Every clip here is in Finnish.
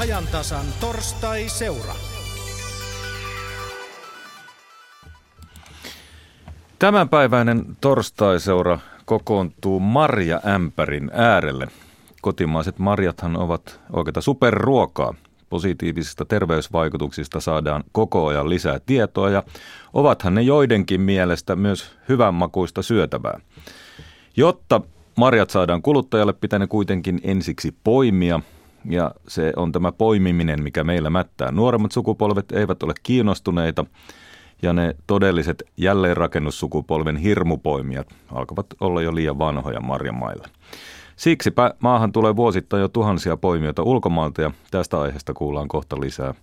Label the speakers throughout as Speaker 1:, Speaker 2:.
Speaker 1: ajantasan torstai-seura.
Speaker 2: Tämänpäiväinen torstai-seura kokoontuu Marja Ämpärin äärelle. Kotimaiset marjathan ovat oikeita superruokaa. Positiivisista terveysvaikutuksista saadaan koko ajan lisää tietoa ja ovathan ne joidenkin mielestä myös hyvänmakuista syötävää. Jotta marjat saadaan kuluttajalle, pitää ne kuitenkin ensiksi poimia ja se on tämä poimiminen, mikä meillä mättää. Nuoremmat sukupolvet eivät ole kiinnostuneita ja ne todelliset jälleenrakennussukupolven hirmupoimijat alkavat olla jo liian vanhoja marjamailla. Siksipä maahan tulee vuosittain jo tuhansia poimijoita ulkomailta ja tästä aiheesta kuullaan kohta lisää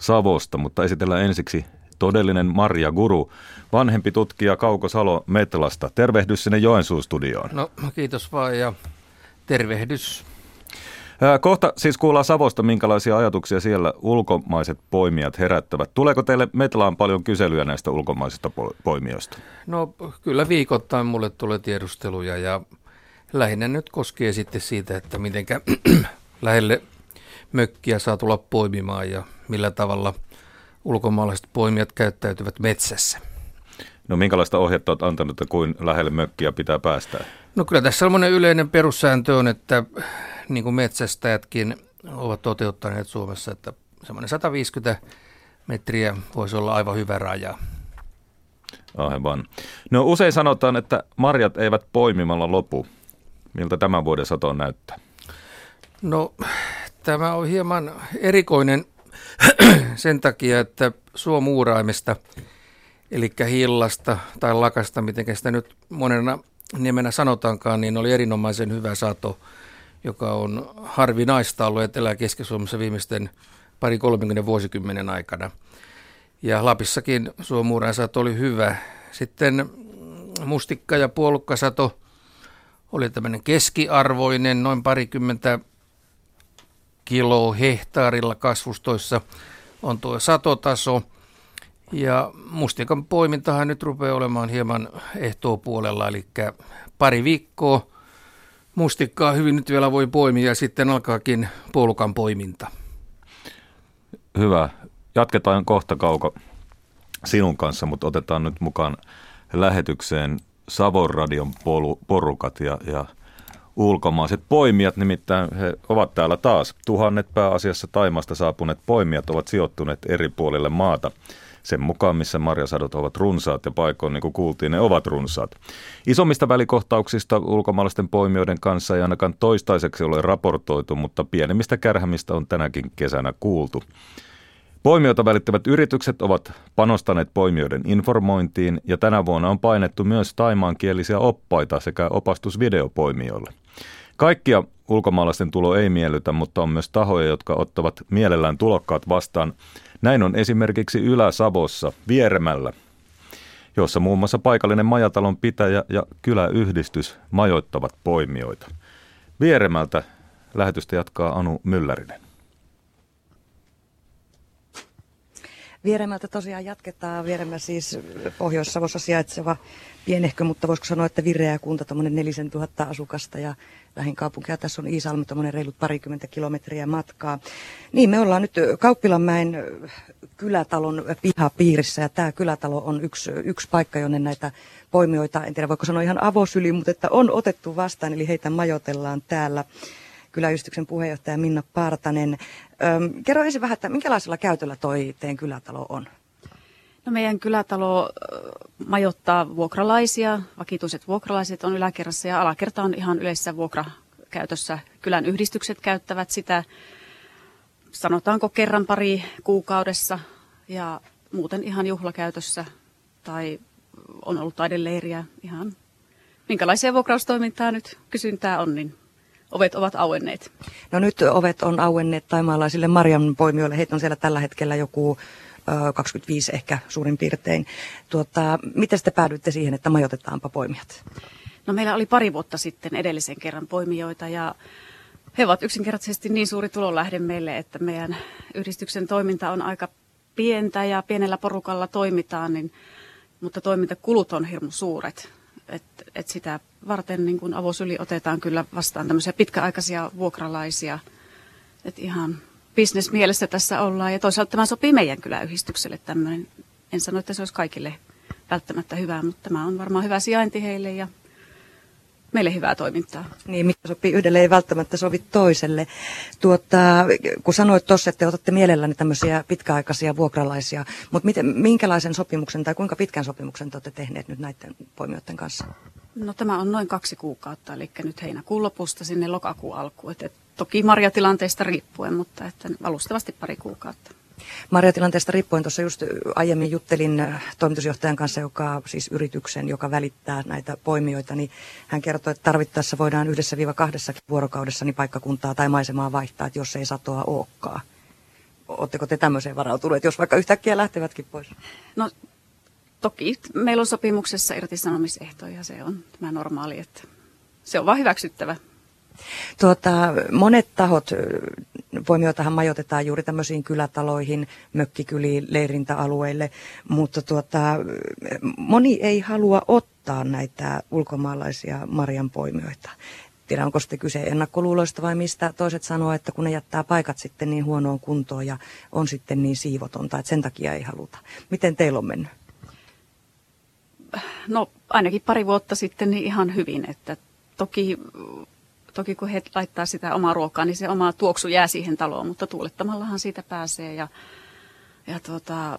Speaker 2: Savosta, mutta esitellään ensiksi todellinen Marja Guru, vanhempi tutkija Kauko Salo Metlasta. Tervehdys sinne Joensuun studioon.
Speaker 3: No kiitos vaan ja tervehdys.
Speaker 2: Kohta siis kuullaan Savosta, minkälaisia ajatuksia siellä ulkomaiset poimijat herättävät. Tuleeko teille Metlaan paljon kyselyjä näistä ulkomaisista poimijoista?
Speaker 3: No kyllä viikoittain mulle tulee tiedusteluja ja lähinnä nyt koskee sitten siitä, että miten lähelle mökkiä saa tulla poimimaan ja millä tavalla ulkomaalaiset poimijat käyttäytyvät metsässä.
Speaker 2: No minkälaista ohjetta olet antanut, että kuin lähelle mökkiä pitää päästä?
Speaker 3: No kyllä tässä sellainen yleinen perussääntö on, että niin kuin metsästäjätkin ovat toteuttaneet Suomessa, että semmoinen 150 metriä voisi olla aivan hyvä raja.
Speaker 2: Aivan. No usein sanotaan, että marjat eivät poimimalla lopu. Miltä tämän vuoden sato näyttää?
Speaker 3: No tämä on hieman erikoinen sen takia, että suomuuraimesta, eli hillasta tai lakasta, miten sitä nyt monena nimenä sanotaankaan, niin oli erinomaisen hyvä sato, joka on harvinaista ollut Etelä- Keski-Suomessa viimeisten pari 30 vuosikymmenen aikana. Ja Lapissakin suomuurain sato oli hyvä. Sitten mustikka- ja puolukkasato oli tämmöinen keskiarvoinen, noin parikymmentä kiloa hehtaarilla kasvustoissa on tuo satotaso. Ja mustikan poimintahan nyt rupeaa olemaan hieman ehtoo puolella, eli pari viikkoa mustikkaa hyvin nyt vielä voi poimia ja sitten alkaakin puolukan poiminta.
Speaker 2: Hyvä. Jatketaan kohta kauko sinun kanssa, mutta otetaan nyt mukaan lähetykseen Savon radion porukat ja, ja ulkomaiset poimijat, nimittäin he ovat täällä taas. Tuhannet pääasiassa Taimasta saapuneet poimijat ovat sijoittuneet eri puolille maata. Sen mukaan, missä marjasadot ovat runsaat ja paikoin, niin kuin kuultiin, ne ovat runsaat. Isommista välikohtauksista ulkomaalaisten poimijoiden kanssa ei ainakaan toistaiseksi ole raportoitu, mutta pienemmistä kärhämistä on tänäkin kesänä kuultu. Poimijoita välittävät yritykset ovat panostaneet poimijoiden informointiin ja tänä vuonna on painettu myös taimaankielisiä oppaita sekä opastusvideopoimijoille. Kaikkia ulkomaalaisten tulo ei miellytä, mutta on myös tahoja, jotka ottavat mielellään tulokkaat vastaan. Näin on esimerkiksi Ylä-Savossa, Vieremällä, jossa muun muassa paikallinen majatalon pitäjä ja kyläyhdistys majoittavat poimijoita. Vieremältä lähetystä jatkaa Anu Myllärinen.
Speaker 4: Vieremältä tosiaan jatketaan. Vieremä siis Pohjois-Savossa sijaitseva pienehkö, mutta voisiko sanoa, että vireä kunta, tuommoinen nelisen tuhatta asukasta ja lähin kaupunkia. Tässä on Iisalmi, tuommoinen reilut parikymmentä kilometriä matkaa. Niin, me ollaan nyt Kauppilanmäen kylätalon pihapiirissä ja tämä kylätalo on yksi, yksi paikka, jonne näitä poimijoita, en tiedä voiko sanoa ihan avosyli, mutta että on otettu vastaan, eli heitä majoitellaan täällä kyläyhdistyksen puheenjohtaja Minna Partanen. Öm, kerro ensin vähän, että minkälaisella käytöllä toi teidän kylätalo on?
Speaker 5: No meidän kylätalo majoittaa vuokralaisia, vakituiset vuokralaiset on yläkerrassa ja alakerta on ihan yleisessä vuokrakäytössä. Kylän yhdistykset käyttävät sitä, sanotaanko kerran pari kuukaudessa ja muuten ihan juhlakäytössä tai on ollut taideleiriä ihan minkälaisia vuokraustoimintaa nyt kysyntää on, niin ovet ovat auenneet.
Speaker 4: No nyt ovet on auenneet taimaalaisille marjanpoimijoille. Heitä on siellä tällä hetkellä joku 25 ehkä suurin piirtein. Tuota, miten te päädyitte siihen, että majoitetaanpa poimijat?
Speaker 5: No meillä oli pari vuotta sitten edellisen kerran poimijoita ja he ovat yksinkertaisesti niin suuri tulonlähde meille, että meidän yhdistyksen toiminta on aika pientä ja pienellä porukalla toimitaan, niin, mutta toimintakulut on hirmu suuret. Et, et sitä varten niin kun avosyli otetaan kyllä vastaan tämmöisiä pitkäaikaisia vuokralaisia. Et ihan bisnesmielessä tässä ollaan ja toisaalta tämä sopii meidän kyläyhdistykselle tämmöinen. En sano, että se olisi kaikille välttämättä hyvää, mutta tämä on varmaan hyvä sijainti heille ja meille hyvää toimintaa.
Speaker 4: Niin, mikä sopii yhdelle ei välttämättä sovi toiselle. Tuota, kun sanoit tuossa, että te otatte mielelläni tämmöisiä pitkäaikaisia vuokralaisia, mutta miten, minkälaisen sopimuksen tai kuinka pitkän sopimuksen te olette tehneet nyt näiden poimijoiden kanssa?
Speaker 5: No tämä on noin kaksi kuukautta, eli nyt heinäkuun lopusta sinne lokakuun alkuun. Et, et, toki marjatilanteesta riippuen, mutta että alustavasti pari kuukautta.
Speaker 4: Marjatilanteesta riippuen tuossa just aiemmin juttelin äh, toimitusjohtajan kanssa, joka siis yrityksen, joka välittää näitä poimijoita, niin hän kertoi, että tarvittaessa voidaan yhdessä viiva kahdessa vuorokaudessa niin paikkakuntaa tai maisemaa vaihtaa, että jos ei satoa olekaan. Oletteko te tämmöiseen varautuneet, jos vaikka yhtäkkiä lähtevätkin pois?
Speaker 5: No toki meillä on sopimuksessa irtisanomisehtoja, se on tämä normaali, että se on vain hyväksyttävä.
Speaker 4: Tuota, monet tahot, poimijoitahan majoitetaan juuri tämmöisiin kylätaloihin, mökkikyliin, leirintäalueille, mutta tuota, moni ei halua ottaa näitä ulkomaalaisia marjanpoimijoita. Tiedä, onko sitten kyse ennakkoluuloista vai mistä. Toiset sanoo, että kun ne jättää paikat sitten niin huonoon kuntoon ja on sitten niin siivotonta, että sen takia ei haluta. Miten teillä on mennyt?
Speaker 5: No ainakin pari vuotta sitten niin ihan hyvin, että toki Toki kun he laittaa sitä omaa ruokaa, niin se oma tuoksu jää siihen taloon, mutta tuulettamallahan siitä pääsee. Ja, ja tuota,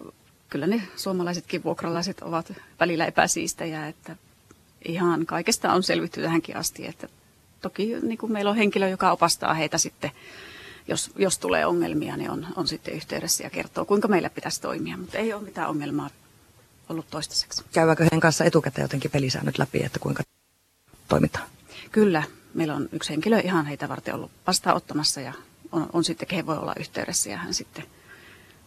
Speaker 5: kyllä ne suomalaisetkin vuokralaiset ovat välillä epäsiistejä, että ihan kaikesta on selvitty tähänkin asti. Että toki niin kuin meillä on henkilö, joka opastaa heitä sitten, jos, jos tulee ongelmia, niin on, on sitten yhteydessä ja kertoo, kuinka meillä pitäisi toimia. Mutta ei ole mitään ongelmaa ollut toistaiseksi.
Speaker 4: Käyväkö heidän kanssa etukäteen jotenkin pelisäännöt läpi, että kuinka toimitaan?
Speaker 5: Kyllä, meillä on yksi henkilö ihan heitä varten ollut vastaanottamassa ja on, on sitten, kehen voi olla yhteydessä ja hän sitten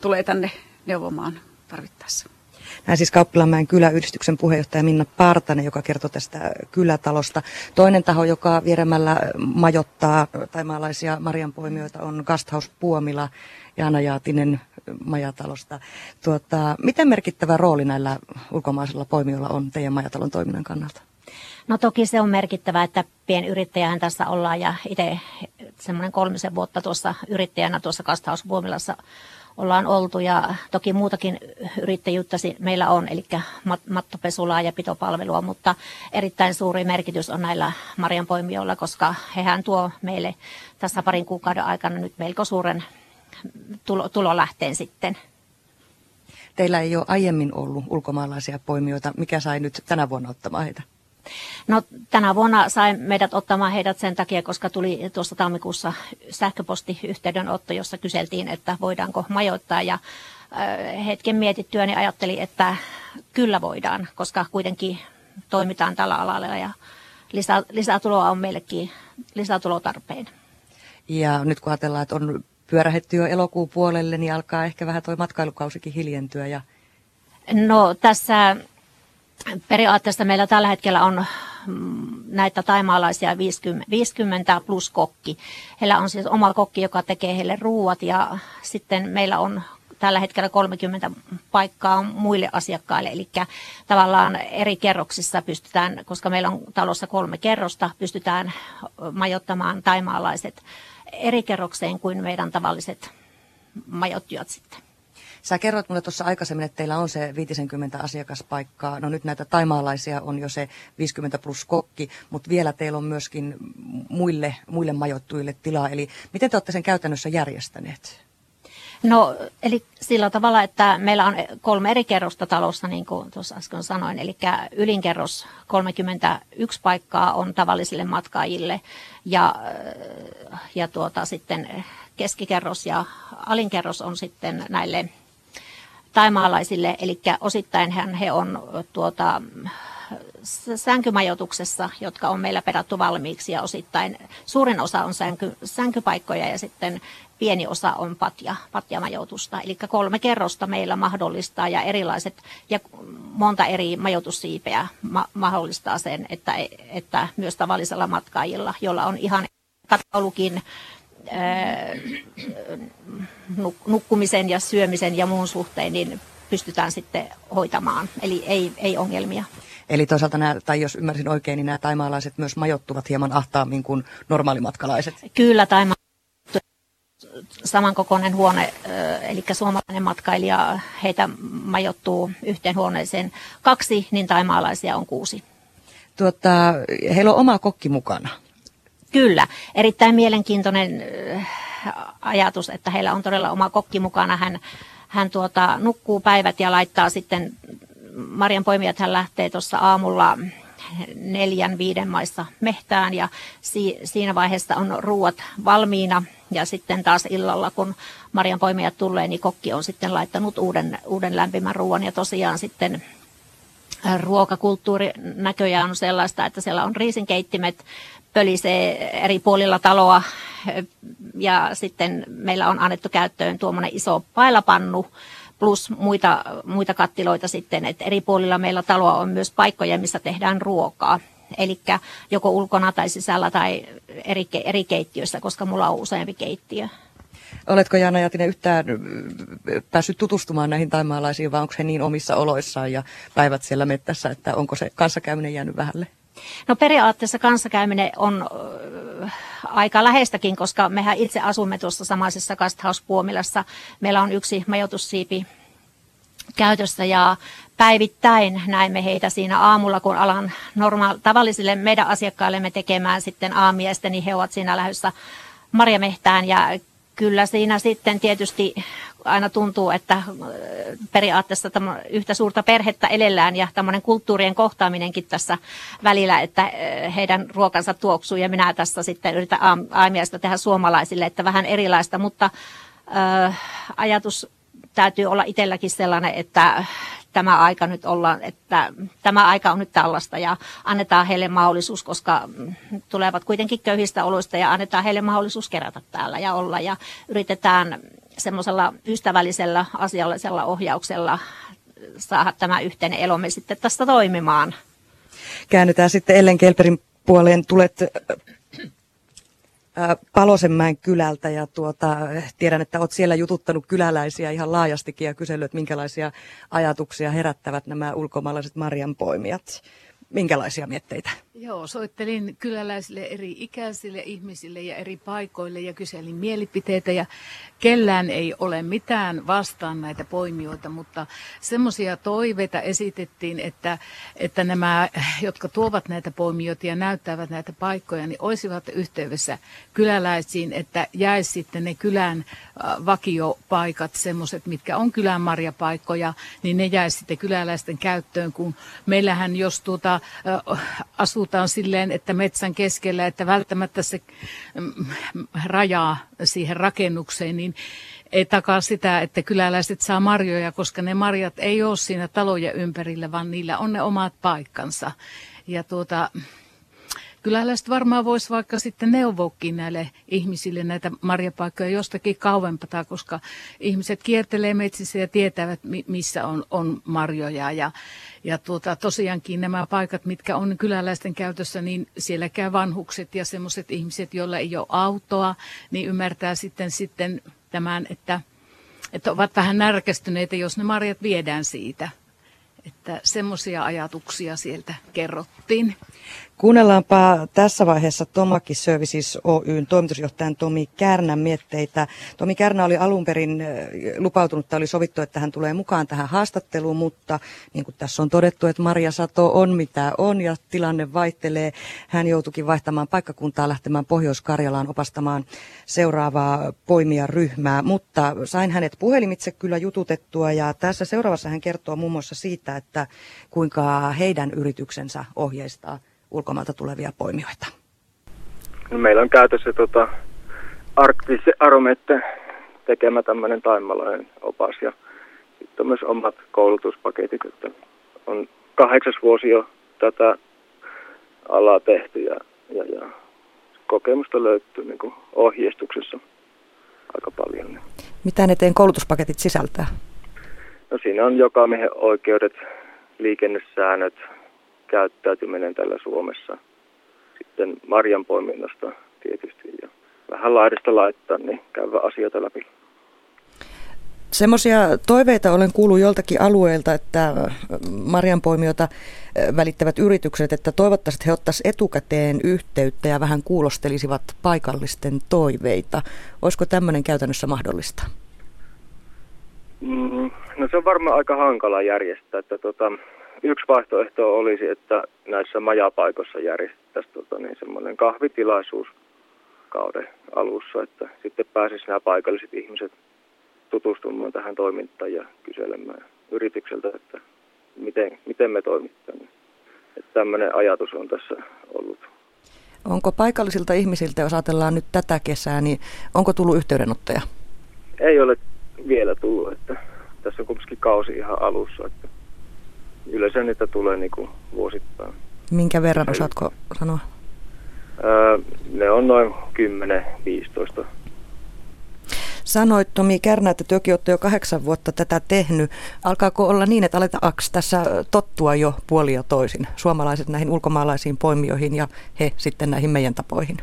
Speaker 5: tulee tänne neuvomaan tarvittaessa.
Speaker 4: Näin siis Kauppilanmäen kyläyhdistyksen puheenjohtaja Minna Partanen, joka kertoo tästä kylätalosta. Toinen taho, joka vieremällä majottaa taimaalaisia marjanpoimijoita, on Gasthaus Puomila, Jaana Jaatinen majatalosta. Tuota, miten merkittävä rooli näillä ulkomaisilla poimijoilla on teidän majatalon toiminnan kannalta?
Speaker 6: No toki se on merkittävää, että pienyrittäjähän tässä ollaan ja itse semmoinen kolmisen vuotta tuossa yrittäjänä tuossa Kasthausvuomilassa ollaan oltu ja toki muutakin yrittäjyyttä meillä on, eli mattopesulaa ja pitopalvelua, mutta erittäin suuri merkitys on näillä marjanpoimijoilla, koska hehän tuo meille tässä parin kuukauden aikana nyt melko suuren tulo, tulolähteen sitten.
Speaker 4: Teillä ei ole aiemmin ollut ulkomaalaisia poimijoita. Mikä sai nyt tänä vuonna ottamaan heitä?
Speaker 6: No tänä vuonna sain meidät ottamaan heidät sen takia, koska tuli tuossa tammikuussa sähköpostiyhteydenotto, jossa kyseltiin, että voidaanko majoittaa ja hetken mietittyä, niin ajattelin, että kyllä voidaan, koska kuitenkin toimitaan tällä alalla ja lisä, lisätuloa on meillekin lisätulotarpeen.
Speaker 4: Ja nyt kun ajatellaan, että on pyörähetty jo elokuun puolelle, niin alkaa ehkä vähän tuo matkailukausikin hiljentyä. Ja...
Speaker 6: No tässä periaatteessa meillä tällä hetkellä on mm, näitä taimaalaisia 50, 50 plus kokki. Heillä on siis oma kokki, joka tekee heille ruuat ja sitten meillä on tällä hetkellä 30 paikkaa muille asiakkaille. Eli tavallaan eri kerroksissa pystytään, koska meillä on talossa kolme kerrosta, pystytään majoittamaan taimaalaiset eri kerrokseen kuin meidän tavalliset majoittujat sitten.
Speaker 4: Sä kerroit mulle tuossa aikaisemmin, että teillä on se 50 asiakaspaikkaa. No nyt näitä taimaalaisia on jo se 50 plus kokki, mutta vielä teillä on myöskin muille, muille majoittujille tilaa. Eli miten te olette sen käytännössä järjestäneet?
Speaker 6: No, eli sillä tavalla, että meillä on kolme eri kerrosta talossa, niin kuin tuossa äsken sanoin. Eli ylinkerros 31 paikkaa on tavallisille matkaajille ja, ja tuota, sitten keskikerros ja alinkerros on sitten näille taimaalaisille, eli osittain he on tuota, sänkymajoituksessa, jotka on meillä perattu valmiiksi ja osittain suurin osa on sänky, sänkypaikkoja ja sitten pieni osa on patja, patjamajoitusta. Eli kolme kerrosta meillä mahdollistaa ja erilaiset ja monta eri majoitussiipeä ma- mahdollistaa sen, että, että myös tavallisella matkaajilla, jolla on ihan katkaulukin nukkumisen ja syömisen ja muun suhteen, niin pystytään sitten hoitamaan. Eli ei, ei ongelmia.
Speaker 4: Eli toisaalta nämä, tai jos ymmärsin oikein, niin nämä taimaalaiset myös majoittuvat hieman ahtaammin kuin normaalimatkalaiset.
Speaker 6: Kyllä, taimaalaiset samankokoinen huone, eli suomalainen matkailija, heitä majoittuu yhteen huoneeseen kaksi, niin taimaalaisia on kuusi.
Speaker 4: Tuota, heillä on oma kokki mukana.
Speaker 6: Kyllä, erittäin mielenkiintoinen ajatus, että heillä on todella oma kokki mukana. Hän, hän tuota, nukkuu päivät ja laittaa sitten, Marian poimijat hän lähtee tuossa aamulla neljän, viiden maissa mehtään ja si- siinä vaiheessa on ruuat valmiina ja sitten taas illalla, kun Marian poimijat tulee, niin kokki on sitten laittanut uuden, uuden lämpimän ruoan ja tosiaan sitten ruokakulttuuri näköjään on sellaista, että siellä on riisinkeittimet, pölisee eri puolilla taloa ja sitten meillä on annettu käyttöön tuommoinen iso pailapannu plus muita, muita kattiloita sitten, että eri puolilla meillä taloa on myös paikkoja, missä tehdään ruokaa. Eli joko ulkona tai sisällä tai eri, eri keittiöissä, koska mulla on useampi keittiö.
Speaker 4: Oletko Jaana Jatinen yhtään päässyt tutustumaan näihin taimaalaisiin, vai onko he niin omissa oloissaan ja päivät siellä mettässä, että onko se kanssakäyminen jäänyt vähälle?
Speaker 6: No periaatteessa kanssakäyminen on aika läheistäkin, koska mehän itse asumme tuossa samaisessa Gasthaus-Puomilassa. Meillä on yksi majoitussiipi käytössä ja päivittäin näemme heitä siinä aamulla, kun alan normaal, tavallisille meidän asiakkaillemme tekemään sitten aamiaista, niin he ovat siinä lähdössä marjamehtään ja kyllä siinä sitten tietysti aina tuntuu, että äh, periaatteessa yhtä suurta perhettä elellään ja tämmöinen kulttuurien kohtaaminenkin tässä välillä, että äh, heidän ruokansa tuoksuu ja minä tässä sitten yritän aamiaista tehdä suomalaisille, että vähän erilaista, mutta äh, ajatus täytyy olla itselläkin sellainen, että tämä aika nyt ollaan, että tämä aika on nyt tällaista ja annetaan heille mahdollisuus, koska tulevat kuitenkin köyhistä oloista ja annetaan heille mahdollisuus kerätä täällä ja olla ja yritetään semmoisella ystävällisellä asiallisella ohjauksella saada tämä yhteinen elomme sitten tästä toimimaan.
Speaker 4: Käännytään sitten Ellen Kelperin puoleen. Tulet Palosenmäen kylältä ja tuota, tiedän, että olet siellä jututtanut kyläläisiä ihan laajastikin ja kysellyt, minkälaisia ajatuksia herättävät nämä ulkomaalaiset marjanpoimijat. Minkälaisia mietteitä?
Speaker 7: Joo, soittelin kyläläisille eri ikäisille ihmisille ja eri paikoille ja kyselin mielipiteitä ja kellään ei ole mitään vastaan näitä poimijoita, mutta semmoisia toiveita esitettiin, että, että nämä, jotka tuovat näitä poimijoita ja näyttävät näitä paikkoja, niin olisivat yhteydessä kyläläisiin, että jäisi sitten ne kylän vakiopaikat, semmoiset, mitkä on kylän marjapaikkoja, niin ne jäisi sitten kyläläisten käyttöön, kun meillähän jos tuota, äh, asutaan silleen, että metsän keskellä, että välttämättä se mm, rajaa siihen rakennukseen, niin ei takaa sitä, että kyläläiset saa marjoja, koska ne marjat ei ole siinä taloja ympärillä, vaan niillä on ne omat paikkansa. Ja tuota, kyläläiset varmaan voisi vaikka sitten neuvoakin näille ihmisille näitä marjapaikkoja jostakin kauempaa, koska ihmiset kiertelee metsissä ja tietävät, missä on, on marjoja. Ja, ja tuota, tosiaankin nämä paikat, mitkä on kyläläisten käytössä, niin siellä käy vanhukset ja semmoiset ihmiset, joilla ei ole autoa, niin ymmärtää sitten, sitten tämän, että, että ovat vähän närkästyneitä, jos ne marjat viedään siitä. Että semmoisia ajatuksia sieltä kerrottiin.
Speaker 4: Kuunnellaanpa tässä vaiheessa Tomaki Services Oyn toimitusjohtajan Tomi Kärnän mietteitä. Tomi Kärnä oli alun perin lupautunut, tai oli sovittu, että hän tulee mukaan tähän haastatteluun, mutta niin kuin tässä on todettu, että Maria Sato on mitä on ja tilanne vaihtelee. Hän joutuikin vaihtamaan paikkakuntaa lähtemään Pohjois-Karjalaan opastamaan seuraavaa poimijaryhmää, mutta sain hänet puhelimitse kyllä jututettua ja tässä seuraavassa hän kertoo muun muassa siitä, että kuinka heidän yrityksensä ohjeistaa ulkomailta tulevia poimijoita?
Speaker 8: Meillä on käytössä tota, Arktis Aromette tekemä tämmöinen taimalainen opas ja sitten on myös omat koulutuspaketit, että on kahdeksas vuosi jo tätä alaa tehty ja, ja, ja kokemusta löytyy niin kuin ohjeistuksessa aika paljon.
Speaker 4: Mitä ne teen koulutuspaketit sisältää?
Speaker 8: No siinä on jokamiehen oikeudet, liikennesäännöt, käyttäytyminen täällä Suomessa. Sitten marjanpoiminnasta tietysti ja vähän laidasta laittaa, niin käydä asioita läpi.
Speaker 4: Semmoisia toiveita olen kuullut joltakin alueelta, että marjanpoimijoita välittävät yritykset, että toivottavasti he ottaisivat etukäteen yhteyttä ja vähän kuulostelisivat paikallisten toiveita. Olisiko tämmöinen käytännössä mahdollista?
Speaker 8: Mm, no se on varmaan aika hankala järjestää. Että tota, yksi vaihtoehto olisi, että näissä majapaikoissa järjestettäisiin tota, niin semmoinen kahvitilaisuus kauden alussa, että sitten pääsisi nämä paikalliset ihmiset tutustumaan tähän toimintaan ja kyselemään yritykseltä, että miten, miten me toimittamme. Että tämmöinen ajatus on tässä ollut.
Speaker 4: Onko paikallisilta ihmisiltä, jos ajatellaan nyt tätä kesää, niin onko tullut yhteydenottoja?
Speaker 8: Ei ole vielä tullut, että tässä on kumminkin kausi ihan alussa, että yleensä niitä tulee niin kuin vuosittain.
Speaker 4: Minkä verran osaatko sanoa?
Speaker 8: Öö, ne on noin 10-15
Speaker 4: Sanoit Tomi Kärnä, että työkin olette jo kahdeksan vuotta tätä tehnyt. Alkaako olla niin, että aletaanko tässä tottua jo puoli ja toisin, suomalaiset näihin ulkomaalaisiin poimijoihin ja he sitten näihin meidän tapoihin?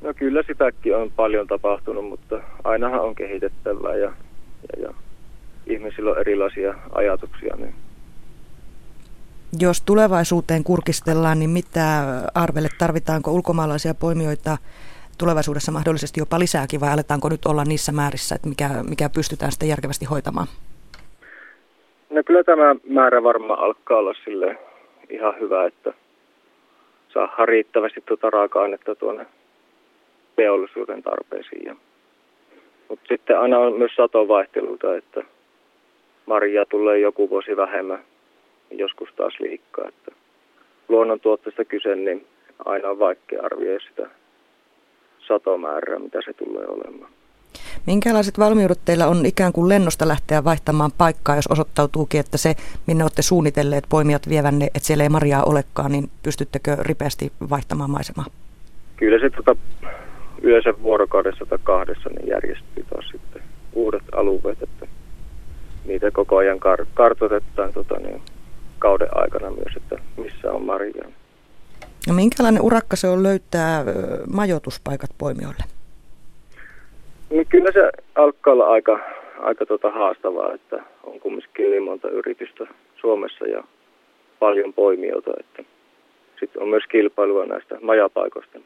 Speaker 8: No kyllä sitäkin on paljon tapahtunut, mutta ainahan on kehitettävää ja, ja, ja ihmisillä on erilaisia ajatuksia. Niin.
Speaker 4: Jos tulevaisuuteen kurkistellaan, niin mitä arvelle tarvitaanko ulkomaalaisia poimijoita tulevaisuudessa mahdollisesti jopa lisääkin vai aletaanko nyt olla niissä määrissä, että mikä, mikä pystytään sitten järkevästi hoitamaan?
Speaker 8: No kyllä tämä määrä varmaan alkaa olla sille ihan hyvä, että saa riittävästi tuota raaka-ainetta tuonne teollisuuden tarpeisiin. Mutta sitten aina on myös satovaihteluita, että marjaa tulee joku vuosi vähemmän, joskus taas liikkaa. Että luonnontuotteista kyse, niin aina on vaikea arvioida sitä satomäärää, mitä se tulee olemaan.
Speaker 4: Minkälaiset valmiudet teillä on ikään kuin lennosta lähteä vaihtamaan paikkaa, jos osoittautuukin, että se, minne olette suunnitelleet poimijat vievänne, että siellä ei marjaa olekaan, niin pystyttekö ripeästi vaihtamaan maisemaa?
Speaker 8: Kyllä se tota, yleensä vuorokaudessa tai kahdessa niin järjestyy taas sitten uudet alueet, että niitä koko ajan kar- kartoitetaan tota, niin, kauden aikana myös, että missä on marjaa.
Speaker 4: No minkälainen urakka se on löytää majoituspaikat poimijoille?
Speaker 8: No kyllä se alkaa olla aika, aika tota haastavaa, että on kumminkin niin monta yritystä Suomessa ja paljon poimijoita, että sitten on myös kilpailua näistä majapaikoista.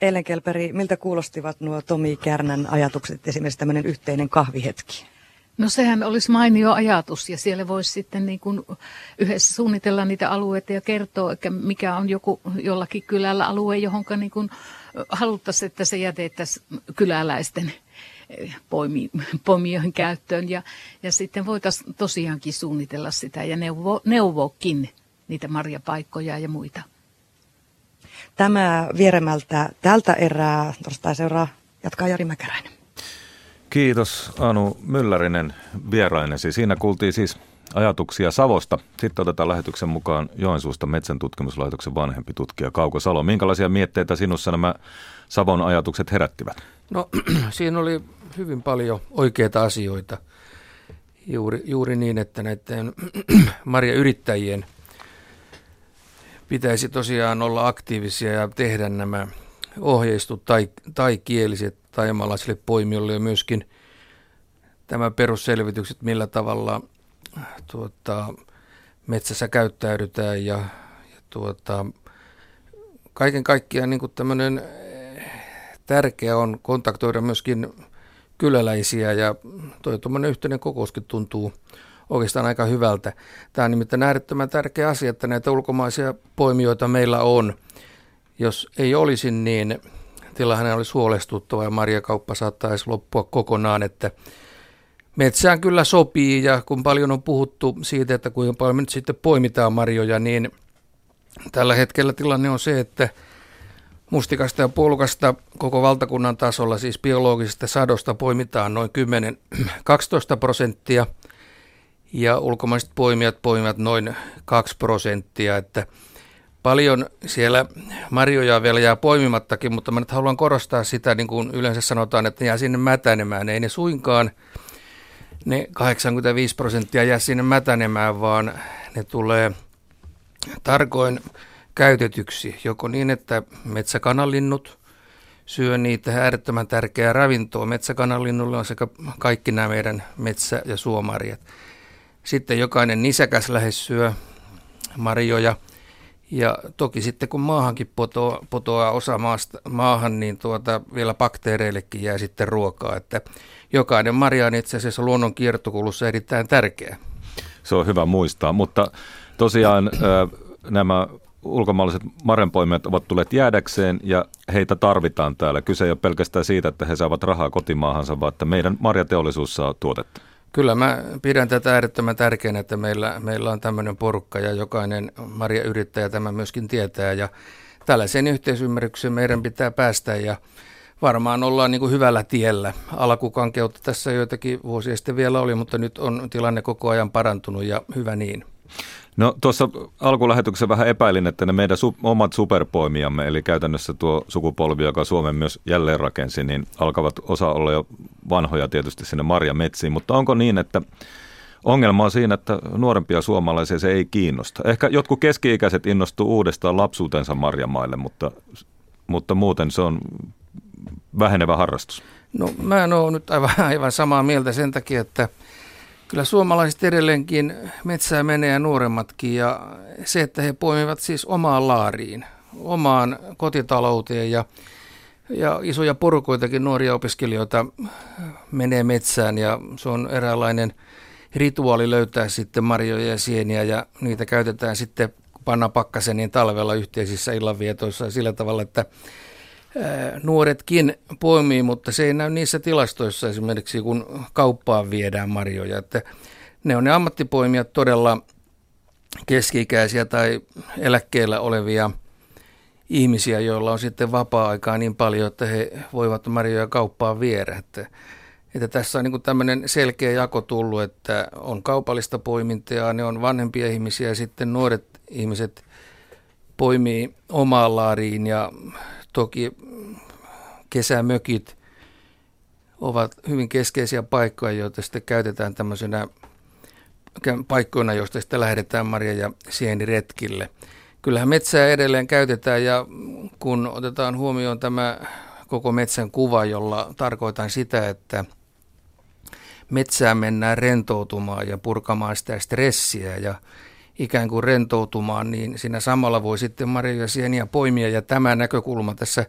Speaker 4: Ellen Kelperi, miltä kuulostivat nuo Tomi Kärnän ajatukset, esimerkiksi tämmöinen yhteinen kahvihetki?
Speaker 7: No sehän olisi mainio ajatus ja siellä voisi sitten niin kuin yhdessä suunnitella niitä alueita ja kertoa, että mikä on joku jollakin kylällä alue, johon niin kuin haluttaisiin, että se jätettäisiin kyläläisten eh, poimi, poimijoihin käyttöön ja, ja sitten voitaisiin tosiaankin suunnitella sitä ja neuvo, neuvokin niitä marjapaikkoja ja muita.
Speaker 4: Tämä vieremältä tältä erää torstai seuraa jatkaa Jari Mäkäräinen.
Speaker 2: Kiitos Anu Myllärinen vierainesi. Siinä kuultiin siis ajatuksia Savosta. Sitten otetaan lähetyksen mukaan Joensuusta metsän tutkimuslaitoksen vanhempi tutkija Kauko Salo. Minkälaisia mietteitä sinussa nämä Savon ajatukset herättivät?
Speaker 3: No siinä oli hyvin paljon oikeita asioita. Juuri, juuri niin, että näiden Maria yrittäjien pitäisi tosiaan olla aktiivisia ja tehdä nämä ohjeistut tai, tai kieliset taimalaisille poimijoille ja myöskin tämä perusselvitykset, millä tavalla tuota, metsässä käyttäydytään ja, ja tuota, kaiken kaikkiaan niin tämmöinen tärkeä on kontaktoida myöskin kyläläisiä ja tuo yhteinen kokouskin tuntuu oikeastaan aika hyvältä. Tämä on nimittäin äärettömän tärkeä asia, että näitä ulkomaisia poimijoita meillä on. Jos ei olisi, niin tilanne olisi huolestuttava ja marjakauppa saattaisi loppua kokonaan, että metsään kyllä sopii ja kun paljon on puhuttu siitä, että kuinka paljon nyt sitten poimitaan marjoja, niin tällä hetkellä tilanne on se, että mustikasta ja puolukasta koko valtakunnan tasolla, siis biologisesta sadosta poimitaan noin 10-12 prosenttia ja ulkomaiset poimijat poimivat noin 2 prosenttia, että Paljon siellä marjoja vielä jää poimimattakin, mutta mä nyt haluan korostaa sitä, niin kuin yleensä sanotaan, että jää sinne mätänemään. Ei ne suinkaan ne 85 prosenttia jää sinne mätänemään, vaan ne tulee tarkoin käytetyksi, joko niin, että metsäkanalinnut syö niitä äärettömän tärkeää ravintoa. Metsäkananlinnulle on sekä kaikki nämä meidän metsä- ja suomarjat. Sitten jokainen nisäkäs lähes syö marjoja. Ja toki sitten kun maahankin potoaa, potoaa osa maasta, maahan, niin tuota, vielä bakteereillekin jää sitten ruokaa. Että jokainen marja on itse asiassa luonnon kiertokulussa erittäin tärkeä.
Speaker 2: Se on hyvä muistaa, mutta tosiaan nämä ulkomaalaiset marjanpoimijat ovat tulleet jäädäkseen ja heitä tarvitaan täällä. Kyse ei ole pelkästään siitä, että he saavat rahaa kotimaahansa, vaan että meidän marjateollisuus saa tuotetta.
Speaker 3: Kyllä mä pidän tätä äärettömän tärkeänä, että meillä, meillä on tämmöinen porukka ja jokainen marjayrittäjä tämä myöskin tietää ja tällaiseen yhteisymmärrykseen meidän pitää päästä ja varmaan ollaan niin kuin hyvällä tiellä. Alkukankeutta tässä joitakin vuosia sitten vielä oli, mutta nyt on tilanne koko ajan parantunut ja hyvä niin.
Speaker 2: No tuossa alkulähetyksessä vähän epäilin, että ne meidän su- omat superpoimiamme, eli käytännössä tuo sukupolvi, joka Suomen myös jälleen rakensi, niin alkavat osa olla jo vanhoja tietysti sinne marjametsiin. Mutta onko niin, että ongelma on siinä, että nuorempia suomalaisia se ei kiinnosta? Ehkä jotkut keski-ikäiset innostuu uudestaan lapsuutensa marjamaille, mutta, mutta muuten se on vähenevä harrastus.
Speaker 3: No mä en ole nyt aivan, aivan samaa mieltä sen takia, että – Kyllä suomalaiset edelleenkin metsää menee ja nuoremmatkin ja se, että he poimivat siis omaan laariin, omaan kotitalouteen ja, ja isoja porukoitakin nuoria opiskelijoita menee metsään ja se on eräänlainen rituaali löytää sitten marjoja ja sieniä ja niitä käytetään sitten panna pakkasen niin talvella yhteisissä illanvietoissa sillä tavalla, että nuoretkin poimii, mutta se ei näy niissä tilastoissa esimerkiksi, kun kauppaan viedään marjoja. Että ne on ne ammattipoimijat todella keski-ikäisiä tai eläkkeellä olevia ihmisiä, joilla on sitten vapaa-aikaa niin paljon, että he voivat marjoja kauppaan viedä. Että, että tässä on niin tämmöinen selkeä jako tullut, että on kaupallista poimintaa, ne on vanhempia ihmisiä ja sitten nuoret ihmiset poimii omaan laariin ja toki kesämökit ovat hyvin keskeisiä paikkoja, joita sitten käytetään tämmöisenä paikkoina, joista sitten lähdetään marja- ja sieniretkille. Kyllähän metsää edelleen käytetään ja kun otetaan huomioon tämä koko metsän kuva, jolla tarkoitan sitä, että metsään mennään rentoutumaan ja purkamaan sitä stressiä ja ikään kuin rentoutumaan, niin siinä samalla voi sitten marjoja sieniä poimia ja tämä näkökulma tässä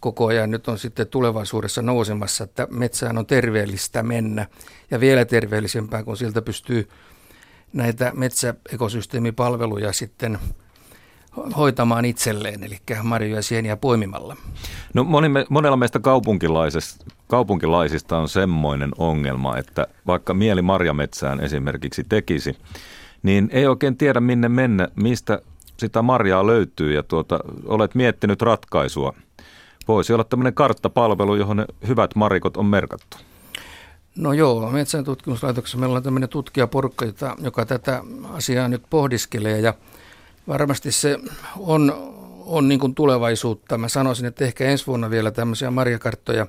Speaker 3: koko ajan nyt on sitten tulevaisuudessa nousemassa, että metsään on terveellistä mennä ja vielä terveellisempää, kun siltä pystyy näitä metsäekosysteemipalveluja sitten hoitamaan itselleen, eli marjoja sieniä poimimalla.
Speaker 2: No moni, monella meistä kaupunkilaisista, on semmoinen ongelma, että vaikka mieli marjametsään esimerkiksi tekisi, niin ei oikein tiedä minne mennä, mistä sitä marjaa löytyy ja tuota, olet miettinyt ratkaisua. Voisi olla tämmöinen karttapalvelu, johon ne hyvät marikot on merkattu.
Speaker 3: No joo, Metsän tutkimuslaitoksessa meillä on tämmöinen tutkijaporukka, joka tätä asiaa nyt pohdiskelee ja varmasti se on, on niin kuin tulevaisuutta. Mä sanoisin, että ehkä ensi vuonna vielä tämmöisiä marjakarttoja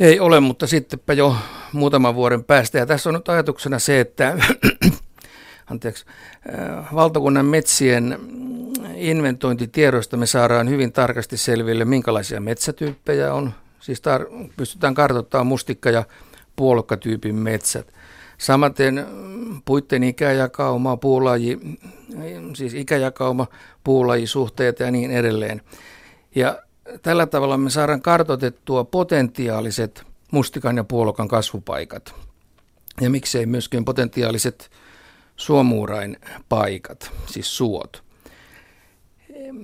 Speaker 3: ei ole, mutta sittenpä jo muutaman vuoden päästä. Ja tässä on nyt ajatuksena se, että anteeksi, äh, valtakunnan metsien inventointitiedoista me saadaan hyvin tarkasti selville, minkälaisia metsätyyppejä on. Siis tar- pystytään kartoittamaan mustikka- ja puolukkatyypin metsät. Samaten puitten ikäjakauma, puulaji, siis ikäjakauma, puulajisuhteet ja niin edelleen. Ja tällä tavalla me saadaan kartoitettua potentiaaliset mustikan ja puolukan kasvupaikat. Ja miksei myöskin potentiaaliset suomuurain paikat, siis suot.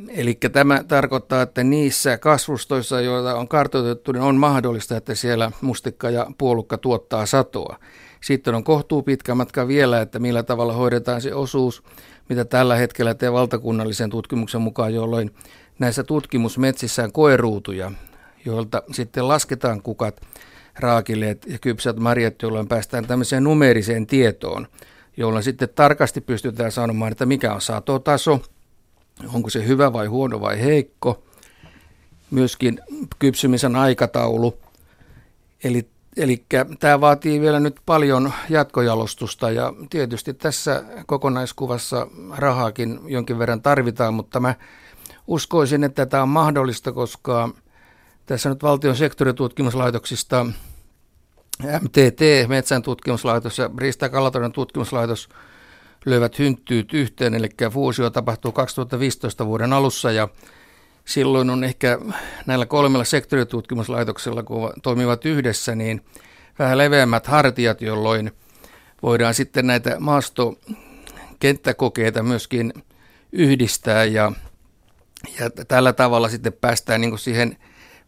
Speaker 3: Eli tämä tarkoittaa, että niissä kasvustoissa, joita on kartoitettu, niin on mahdollista, että siellä mustikka ja puolukka tuottaa satoa. Sitten on kohtuu pitkä matka vielä, että millä tavalla hoidetaan se osuus, mitä tällä hetkellä tee valtakunnallisen tutkimuksen mukaan, jolloin näissä tutkimusmetsissä on koeruutuja, joilta sitten lasketaan kukat, raakileet ja kypsät marjat, jolloin päästään tämmöiseen numeriseen tietoon – jolla sitten tarkasti pystytään sanomaan, että mikä on satotaso, onko se hyvä vai huono vai heikko, myöskin kypsymisen aikataulu. Eli, eli tämä vaatii vielä nyt paljon jatkojalostusta ja tietysti tässä kokonaiskuvassa rahaakin jonkin verran tarvitaan, mutta mä uskoisin, että tämä on mahdollista, koska tässä nyt valtion sektoritutkimuslaitoksista MTT, Metsän tutkimuslaitos ja Riista- ja tutkimuslaitos löivät hynttyyt yhteen, eli fuusio tapahtuu 2015 vuoden alussa ja silloin on ehkä näillä kolmella sektoritutkimuslaitoksella, kun toimivat yhdessä, niin vähän leveämmät hartiat, jolloin voidaan sitten näitä maastokenttäkokeita myöskin yhdistää ja, ja tällä tavalla sitten päästään niin siihen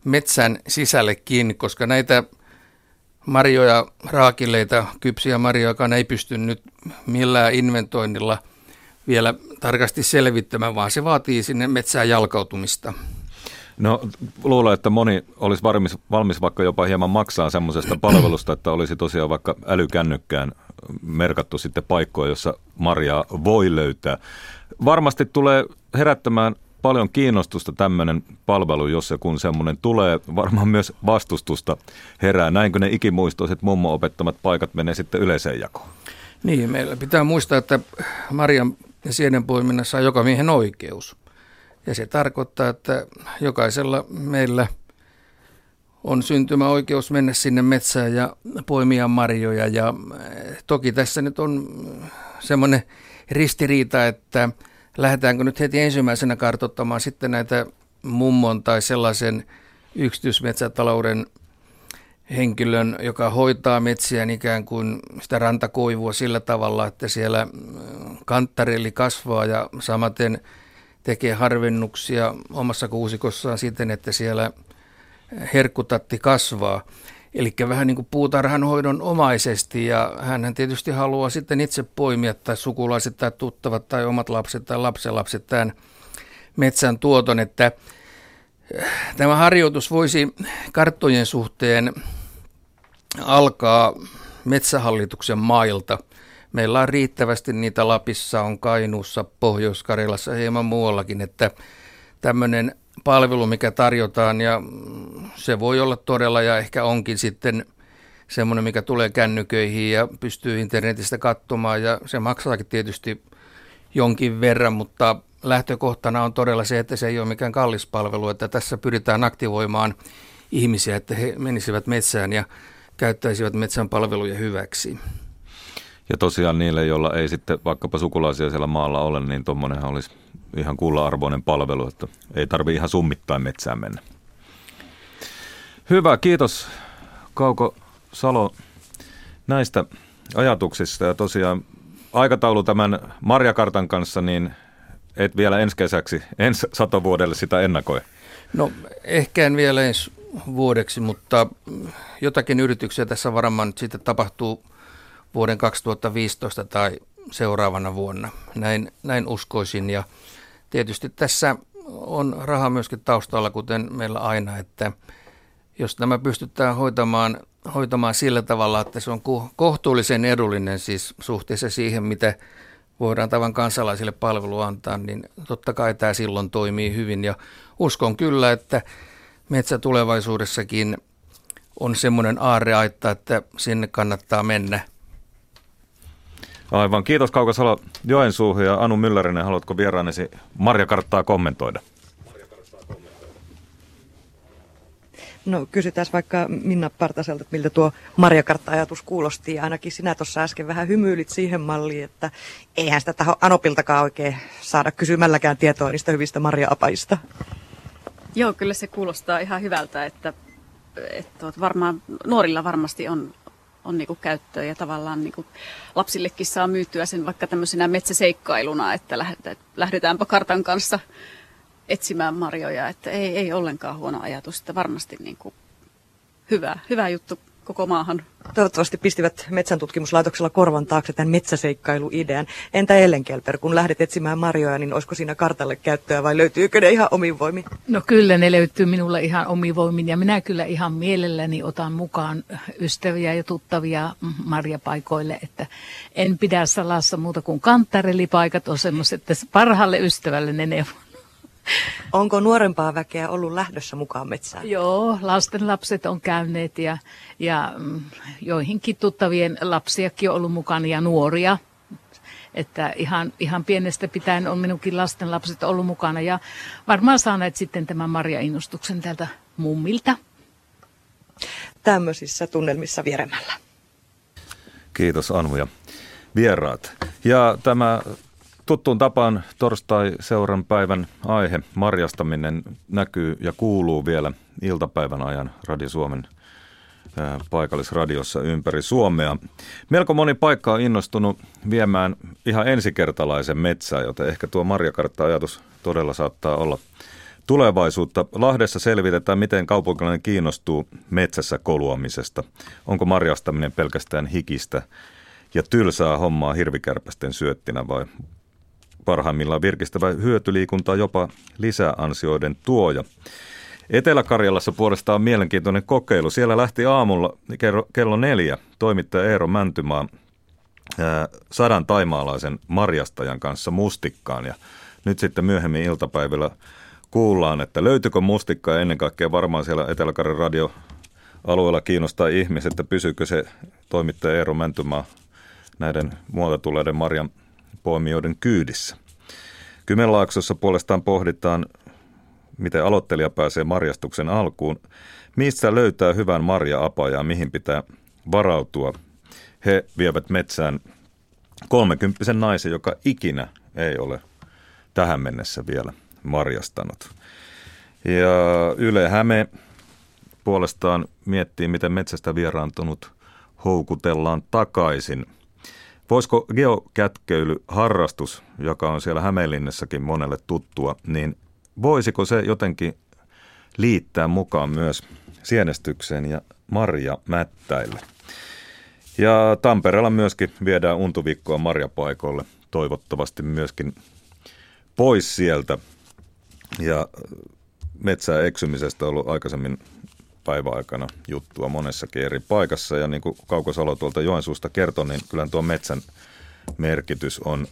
Speaker 3: metsän sisälle kiinni, koska näitä marjoja, raakileita, kypsiä marjoja, ei pysty nyt millään inventoinnilla vielä tarkasti selvittämään, vaan se vaatii sinne metsään jalkautumista.
Speaker 2: No luulen, että moni olisi valmis, valmis vaikka jopa hieman maksaa semmoisesta palvelusta, että olisi tosiaan vaikka älykännykkään merkattu sitten paikkoja, jossa marjaa voi löytää. Varmasti tulee herättämään paljon kiinnostusta tämmöinen palvelu, jos ja kun semmoinen tulee. Varmaan myös vastustusta herää. Näinkö ne ikimuistoiset mummo opettamat paikat menee sitten yleiseen jakoon?
Speaker 3: Niin, meillä pitää muistaa, että Marian sienenpoiminnassa on joka miehen oikeus. Ja se tarkoittaa, että jokaisella meillä on syntymäoikeus mennä sinne metsään ja poimia marjoja. Ja eh, toki tässä nyt on semmoinen ristiriita, että lähdetäänkö nyt heti ensimmäisenä kartoittamaan sitten näitä mummon tai sellaisen yksityismetsätalouden henkilön, joka hoitaa metsiään ikään kuin sitä rantakoivua sillä tavalla, että siellä kanttarelli kasvaa ja samaten tekee harvennuksia omassa kuusikossaan siten, että siellä herkkutatti kasvaa. Eli vähän niin kuin puutarhanhoidon omaisesti ja hän tietysti haluaa sitten itse poimia tai sukulaiset tai tuttavat tai omat lapset tai lapsenlapset tämän metsän tuoton, että eh, tämä harjoitus voisi karttojen suhteen alkaa metsähallituksen mailta. Meillä on riittävästi niitä Lapissa, on Kainuussa, Pohjois-Karjalassa ja hieman muuallakin, että tämmöinen palvelu, mikä tarjotaan ja se voi olla todella ja ehkä onkin sitten semmoinen, mikä tulee kännyköihin ja pystyy internetistä katsomaan ja se maksaakin tietysti jonkin verran, mutta lähtökohtana on todella se, että se ei ole mikään kallis palvelu, että tässä pyritään aktivoimaan ihmisiä, että he menisivät metsään ja käyttäisivät metsän palveluja hyväksi.
Speaker 2: Ja tosiaan niille, joilla ei sitten vaikkapa sukulaisia siellä maalla ole, niin tuommoinenhan olisi ihan kulla-arvoinen palvelu, että ei tarvi ihan summittain metsään mennä. Hyvä, kiitos Kauko Salo näistä ajatuksista ja tosiaan aikataulu tämän Marjakartan kanssa, niin et vielä ensi kesäksi, ensi satovuodelle sitä ennakoi?
Speaker 3: No ehkä en vielä ensi vuodeksi, mutta jotakin yrityksiä tässä varmaan nyt sitten tapahtuu vuoden 2015 tai seuraavana vuonna. Näin, näin uskoisin ja tietysti tässä on raha myöskin taustalla, kuten meillä aina, että jos nämä pystytään hoitamaan, hoitamaan sillä tavalla, että se on kohtuullisen edullinen siis suhteessa siihen, mitä voidaan tavan kansalaisille palvelu antaa, niin totta kai tämä silloin toimii hyvin. Ja uskon kyllä, että metsä tulevaisuudessakin on semmoinen aarreaitta, että sinne kannattaa mennä –
Speaker 2: Aivan. Kiitos Kauko Salo Joensuuhun ja Anu Myllärinen. Haluatko vieraanesi Marja Karttaa kommentoida?
Speaker 4: No kysytään vaikka Minna Partaselta, että miltä tuo Marjakartta-ajatus kuulosti. Ja ainakin sinä tuossa äsken vähän hymyilit siihen malliin, että eihän sitä taho Anopiltakaan oikein saada kysymälläkään tietoa niistä hyvistä marja-apajista.
Speaker 5: Joo, kyllä se kuulostaa ihan hyvältä, että, että varmaan nuorilla varmasti on on niin kuin käyttöä ja tavallaan niin kuin lapsillekin saa myytyä sen vaikka tämmöisenä metsäseikkailuna, että lähdetäänpä kartan kanssa etsimään marjoja, että ei, ei ollenkaan huono ajatus, että varmasti niin kuin hyvä, hyvä juttu koko maahan.
Speaker 4: Toivottavasti pistivät metsäntutkimuslaitoksella korvan taakse tämän metsäseikkailuidean. Entä Ellen Kelper, kun lähdet etsimään marjoja, niin olisiko siinä kartalle käyttöä vai löytyykö ne ihan omin voimin?
Speaker 7: No kyllä ne löytyy minulle ihan omin voimin ja minä kyllä ihan mielelläni otan mukaan ystäviä ja tuttavia marjapaikoille, että en pidä salassa muuta kuin kanttarelipaikat on semmoiset, että parhaalle ystävälle ne neuvon.
Speaker 4: Onko nuorempaa väkeä ollut lähdössä mukaan metsään?
Speaker 7: Joo, lasten lapset on käyneet ja, ja mm, joihinkin tuttavien lapsiakin on ollut mukana ja nuoria. Että ihan, ihan pienestä pitäen on minunkin lasten lapset ollut mukana ja varmaan saaneet sitten tämän Maria-innostuksen täältä mummilta.
Speaker 4: Tämmöisissä tunnelmissa vieremällä.
Speaker 2: Kiitos Anu ja vieraat. Ja tämä tuttuun tapaan torstai-seuran päivän aihe, marjastaminen, näkyy ja kuuluu vielä iltapäivän ajan Radio Suomen paikallisradiossa ympäri Suomea. Melko moni paikka on innostunut viemään ihan ensikertalaisen metsää, joten ehkä tuo marjakartta-ajatus todella saattaa olla tulevaisuutta. Lahdessa selvitetään, miten kaupunkilainen kiinnostuu metsässä koluamisesta. Onko marjastaminen pelkästään hikistä ja tylsää hommaa hirvikärpästen syöttinä vai parhaimmillaan virkistävä hyötyliikunta jopa lisäansioiden tuoja. Etelä-Karjalassa puolestaan mielenkiintoinen kokeilu. Siellä lähti aamulla kello neljä toimittaja Eero Mäntymaa sadan taimaalaisen marjastajan kanssa mustikkaan. Ja nyt sitten myöhemmin iltapäivällä kuullaan, että löytyykö mustikkaa ennen kaikkea varmaan siellä etelä radio alueella kiinnostaa ihmiset, että pysyykö se toimittaja Eero Mäntymaa näiden muualta tuleiden marjan poimijoiden kyydissä. Kymenlaaksossa puolestaan pohditaan miten aloittelija pääsee marjastuksen alkuun, mistä löytää hyvän marja-apaa ja mihin pitää varautua. He vievät metsään kolmekymppisen naisen, joka ikinä ei ole tähän mennessä vielä marjastanut. Ja Yle Häme puolestaan miettii, miten metsästä vieraantunut houkutellaan takaisin. Voisiko geokätköily harrastus, joka on siellä Hämeenlinnassakin monelle tuttua, niin voisiko se jotenkin liittää mukaan myös sienestykseen ja marja mättäille. Ja Tampereella myöskin viedään untuvikkoa marjapaikoille, toivottavasti myöskin pois sieltä. Ja metsää eksymisestä on ollut aikaisemmin päiväaikana juttua monessakin eri paikassa. Ja niin kuin Kaukosalo tuolta Joensuusta kertoi, niin kyllä tuo metsän merkitys on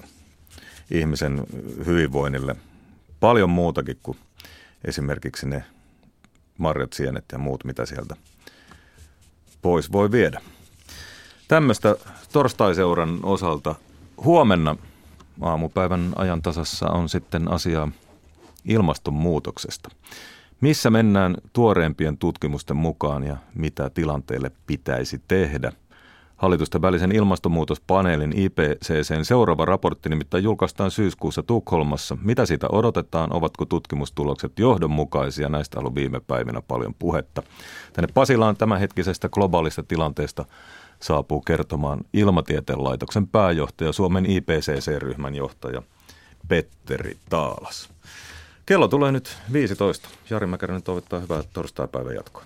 Speaker 2: ihmisen hyvinvoinnille paljon muutakin kuin esimerkiksi ne marjat, sienet ja muut, mitä sieltä pois voi viedä. Tämmöistä torstaiseuran osalta huomenna aamupäivän ajantasassa on sitten asiaa ilmastonmuutoksesta. Missä mennään tuoreempien tutkimusten mukaan ja mitä tilanteelle pitäisi tehdä – Hallitusten välisen ilmastonmuutospaneelin IPCCn seuraava raportti nimittäin julkaistaan syyskuussa Tukholmassa. Mitä siitä odotetaan? Ovatko tutkimustulokset johdonmukaisia? Näistä on ollut viime päivinä paljon puhetta. Tänne Pasilaan tämänhetkisestä globaalista tilanteesta saapuu kertomaan Ilmatieteen laitoksen pääjohtaja, Suomen IPCC-ryhmän johtaja Petteri Taalas. Kello tulee nyt 15. Jari Mäkäränen toivottaa hyvää torstaipäivän jatkoa.